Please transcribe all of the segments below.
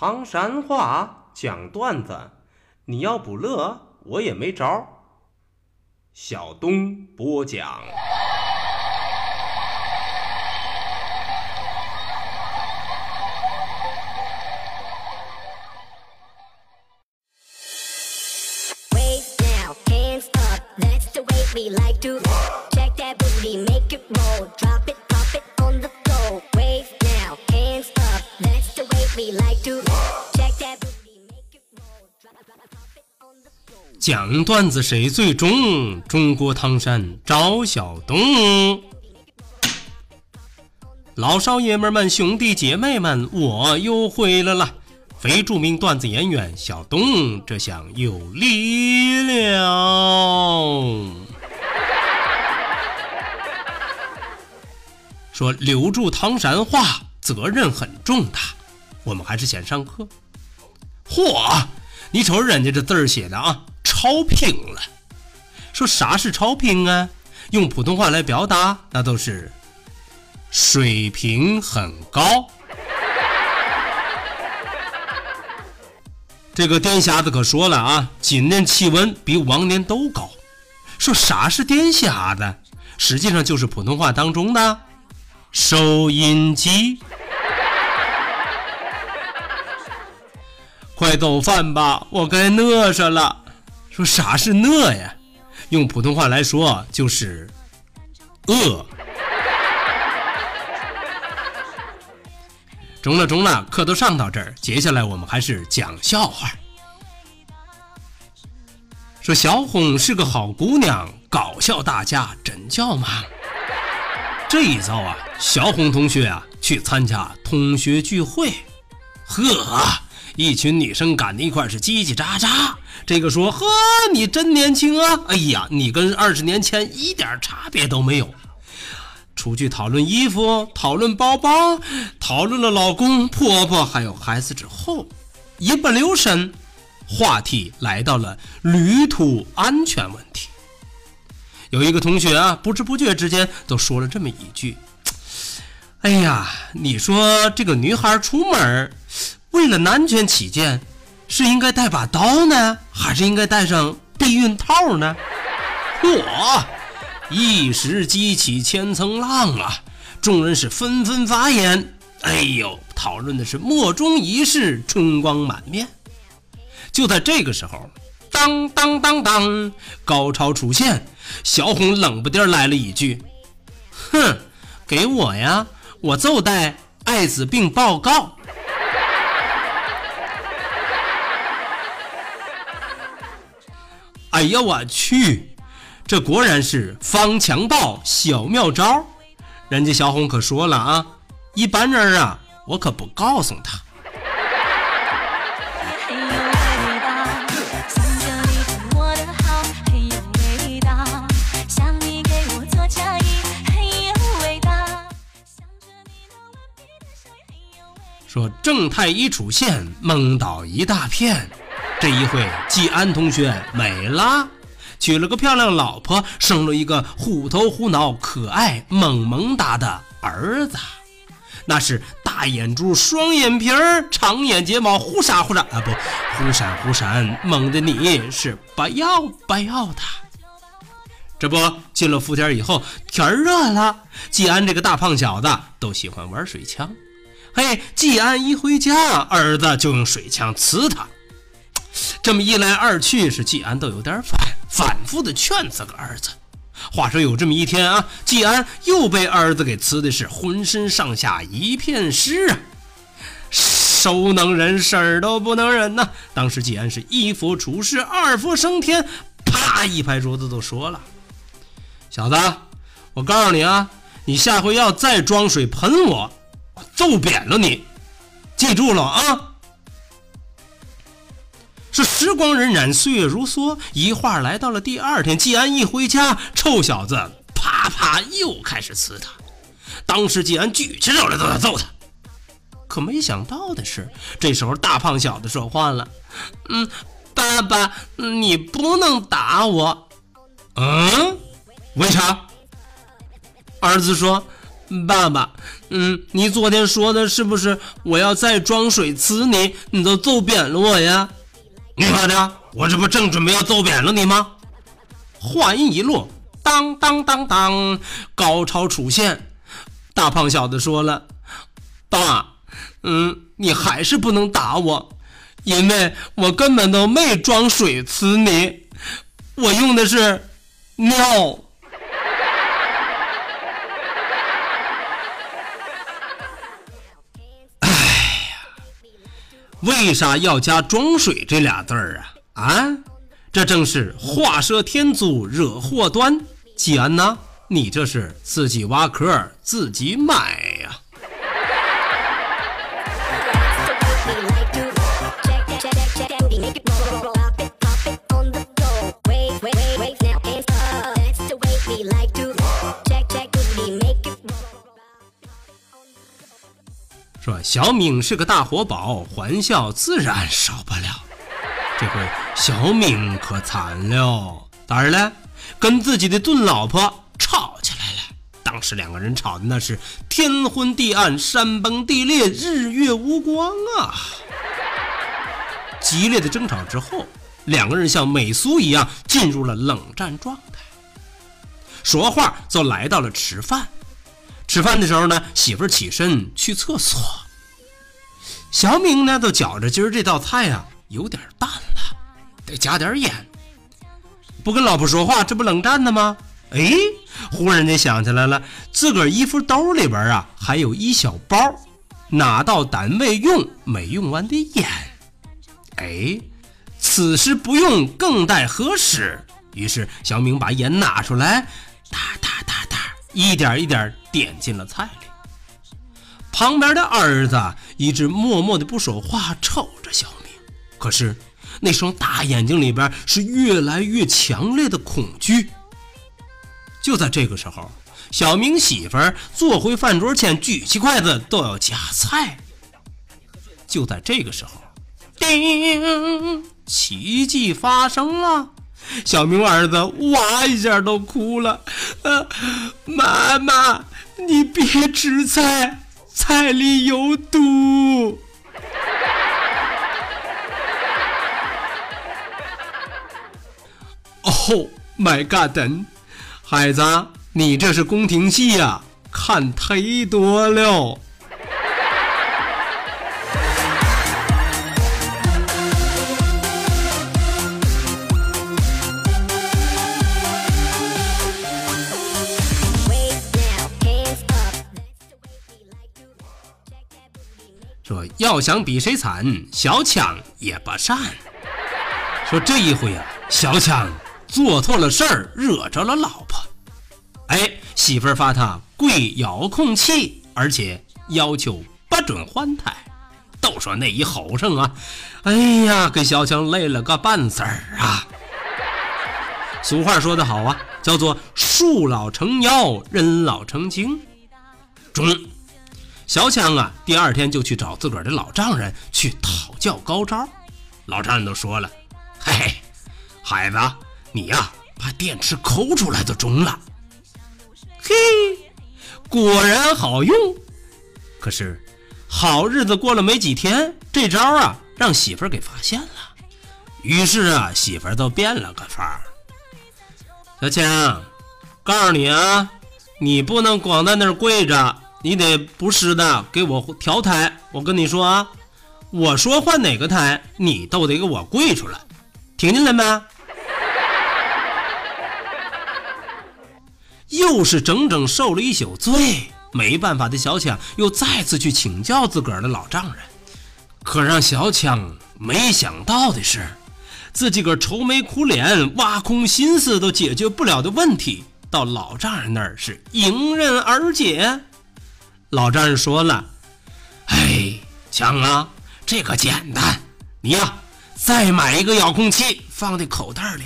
唐山话讲段子，你要不乐，我也没招。小东播讲。讲段子谁最中？中国唐山赵小东，老少爷们们、兄弟姐妹们，我又回来了。非著名段子演员小东，这下有力量。说留住唐山话，责任很重大。我们还是先上课。嚯，你瞅人家这字儿写的啊！超拼了！说啥是超拼啊？用普通话来表达，那都是水平很高。这个电匣子可说了啊，今年气温比往年都高。说啥是电匣子？实际上就是普通话当中的收音机。快走饭吧，我该饿着了。说啥是饿呀？用普通话来说就是饿。中了中了，课都上到这儿，接下来我们还是讲笑话。说小红是个好姑娘，搞笑大家真叫忙。这一遭啊，小红同学啊去参加同学聚会，呵。一群女生赶在一块是叽叽喳喳。这个说：“呵，你真年轻啊！哎呀，你跟二十年前一点差别都没有。”出去讨论衣服，讨论包包，讨论了老公、婆婆还有孩子之后，一不留神，话题来到了旅途安全问题。有一个同学啊，不知不觉之间都说了这么一句：“哎呀，你说这个女孩出门。”为了安全起见，是应该带把刀呢，还是应该带上避孕套呢？嚯！一时激起千层浪啊！众人是纷纷发言。哎呦，讨论的是莫衷一是，春光满面。就在这个时候，当当当当，高潮出现，小红冷不丁来了一句：“哼，给我呀，我就带艾滋病报告。”哎呀，我去！这果然是防强暴小妙招。人家小红可说了啊，一般人啊，我可不告诉他。说正太一出现，懵倒一大片。这一回，季安同学没了，娶了个漂亮老婆，生了一个虎头虎脑、可爱萌萌哒的儿子。那是大眼珠、双眼皮儿、长眼睫毛，忽闪忽闪啊，不，忽闪忽闪，萌的你是不要不要的。这不进了伏天以后，天热了，季安这个大胖小子都喜欢玩水枪。嘿，季安一回家，儿子就用水枪呲他。这么一来二去，是季安都有点烦，反复的劝这个儿子。话说有这么一天啊，季安又被儿子给呲的是浑身上下一片湿啊，手能忍，事儿都不能忍呐。当时季安是一佛出世，二佛升天，啪一拍桌子都说了：“小子，我告诉你啊，你下回要再装水喷我，我揍扁了你，记住了啊！”这时光荏苒，岁月如梭，一晃来到了第二天。季安一回家，臭小子啪啪又开始呲他。当时季安举起手来都要揍他，可没想到的是，这时候大胖小子说话了：“嗯，爸爸，你不能打我。”嗯，为啥？儿子说：“爸爸，嗯，你昨天说的是不是我要再装水呲你，你都揍扁了我呀？你咋的，我这不正准备要揍扁了你吗？话音一落，当当当当，高潮出现。大胖小子说了：“爸，嗯，你还是不能打我，因为我根本都没装水呲你，我用的是尿。”为啥要加“装水”这俩字儿啊？啊？这正是画蛇添足惹祸端，季安呐，你这是自己挖壳自己埋小敏是个大活宝，欢笑自然少不了。这回小敏可惨了，咋了？跟自己的炖老婆吵起来了。当时两个人吵的那是天昏地暗、山崩地裂、日月无光啊！激烈的争吵之后，两个人像美苏一样进入了冷战状态。说话就来到了吃饭。吃饭的时候呢，媳妇起身去厕所。小明呢，都觉着今儿这道菜啊有点淡了。得加点盐，不跟老婆说话，这不冷战呢吗？哎，忽然间想起来了，自个儿衣服兜里边啊还有一小包，拿到单位用没用完的盐。哎，此时不用更待何时？于是小明把盐拿出来，哒哒哒哒，一点一点点进了菜里。旁边的儿子一直默默的不说话，瞅着小明，可是。那双大眼睛里边是越来越强烈的恐惧。就在这个时候，小明媳妇儿坐回饭桌前，举起筷子都要夹菜。就在这个时候，叮！奇迹发生了，小明儿子哇一下都哭了。呃，妈妈，你别吃菜，菜里有毒。Oh my god！孩子，你这是宫廷戏呀，看忒多了。说要想比谁惨，小强也不善。说这一回啊，小强。做错了事儿，惹着了老婆，哎，媳妇儿罚他跪遥控器，而且要求不准换台。都说那一吼声啊，哎呀，给小强累了个半死儿啊。俗话说得好啊，叫做树老成妖，人老成精。中，小强啊，第二天就去找自个儿的老丈人去讨教高招。老丈人都说了，嘿嘿，孩子。你呀，把电池抠出来就中了。嘿，果然好用。可是，好日子过了没几天，这招啊让媳妇儿给发现了。于是啊，媳妇儿都变了个法儿。小强，告诉你啊，你不能光在那儿跪着，你得不时的给我调台。我跟你说啊，我说换哪个台，你都得给我跪出来，听见了没？又是整整受了一宿罪，没办法的小强又再次去请教自个儿的老丈人。可让小强没想到的是，自己个愁眉苦脸、挖空心思都解决不了的问题，到老丈人那儿是迎刃而解。老丈人说了：“哎，强啊，这个简单，你呀再买一个遥控器放在口袋里，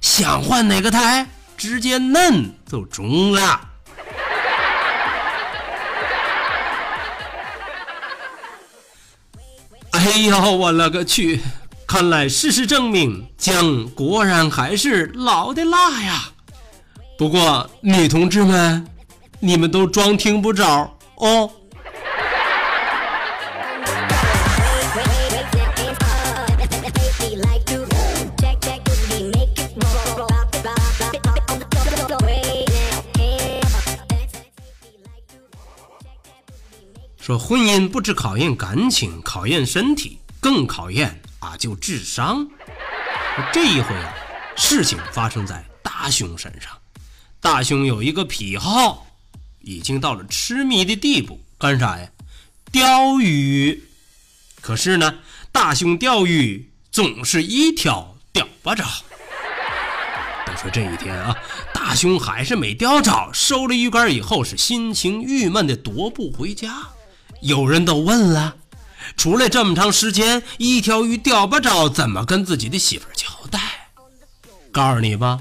想换哪个台？”直接摁就中了。哎呀，我勒个去！看来事实证明，姜果然还是老的辣呀。不过，女同志们，你们都装听不着哦。说婚姻不只考验感情，考验身体，更考验啊就智商。这一回啊，事情发生在大雄身上。大雄有一个癖好，已经到了痴迷的地步，干啥呀？钓鱼。可是呢，大雄钓鱼总是一条钓不着。都说这一天啊，大雄还是没钓着，收了鱼竿以后是心情郁闷的踱步回家。有人都问了，出来这么长时间，一条鱼钓不着，怎么跟自己的媳妇交代？告诉你吧，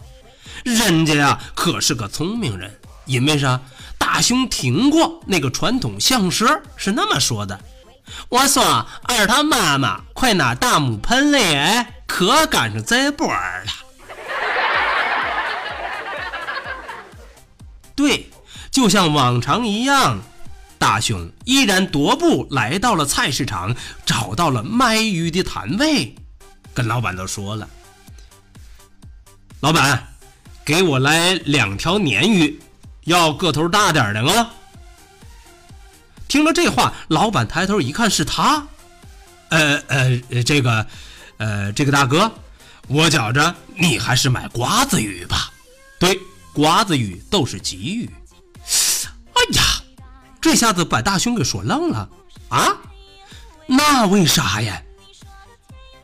人家呀可是个聪明人，因为啥？大雄听过那个传统相声，是那么说的：“我说二他妈妈，快拿大木盆来，可赶上这波儿了。”对，就像往常一样。大雄依然踱步来到了菜市场，找到了卖鱼的摊位，跟老板都说了：“老板，给我来两条鲶鱼，要个头大点的啊。”听了这话，老板抬头一看是他，呃呃，这个，呃，这个大哥，我觉着你还是买瓜子鱼吧。对，瓜子鱼都是鲫鱼。哎呀！这下子把大雄给说愣了啊！那为啥呀？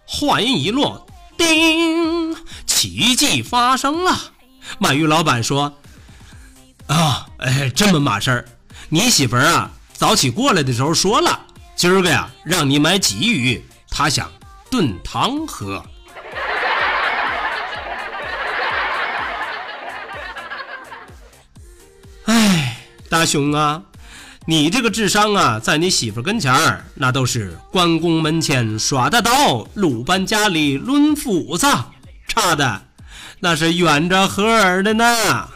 话音一落，叮，奇迹发生了。鳗鱼老板说：“啊，哎，这么码事儿，你媳妇儿啊，早起过来的时候说了，今儿个呀，让你买鲫鱼，她想炖汤喝。”哎，大雄啊！你这个智商啊，在你媳妇跟前儿，那都是关公门前耍大刀，鲁班家里抡斧子，差的那是远着和儿的呢。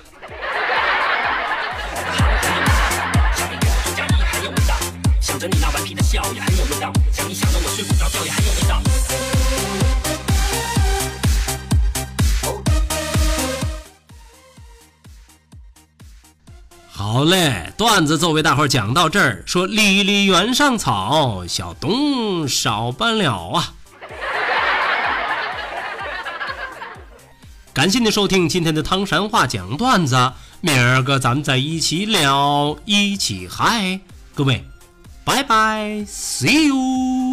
着你那顽皮的笑，也还有一张。想一想到我睡不着觉，也还有一张好嘞，段子就为大伙儿讲到这儿。说离离原上草，小东少办了啊！感谢您收听今天的汤山话讲段子，明儿个咱们再一起聊，一起嗨，各位，拜拜，see you。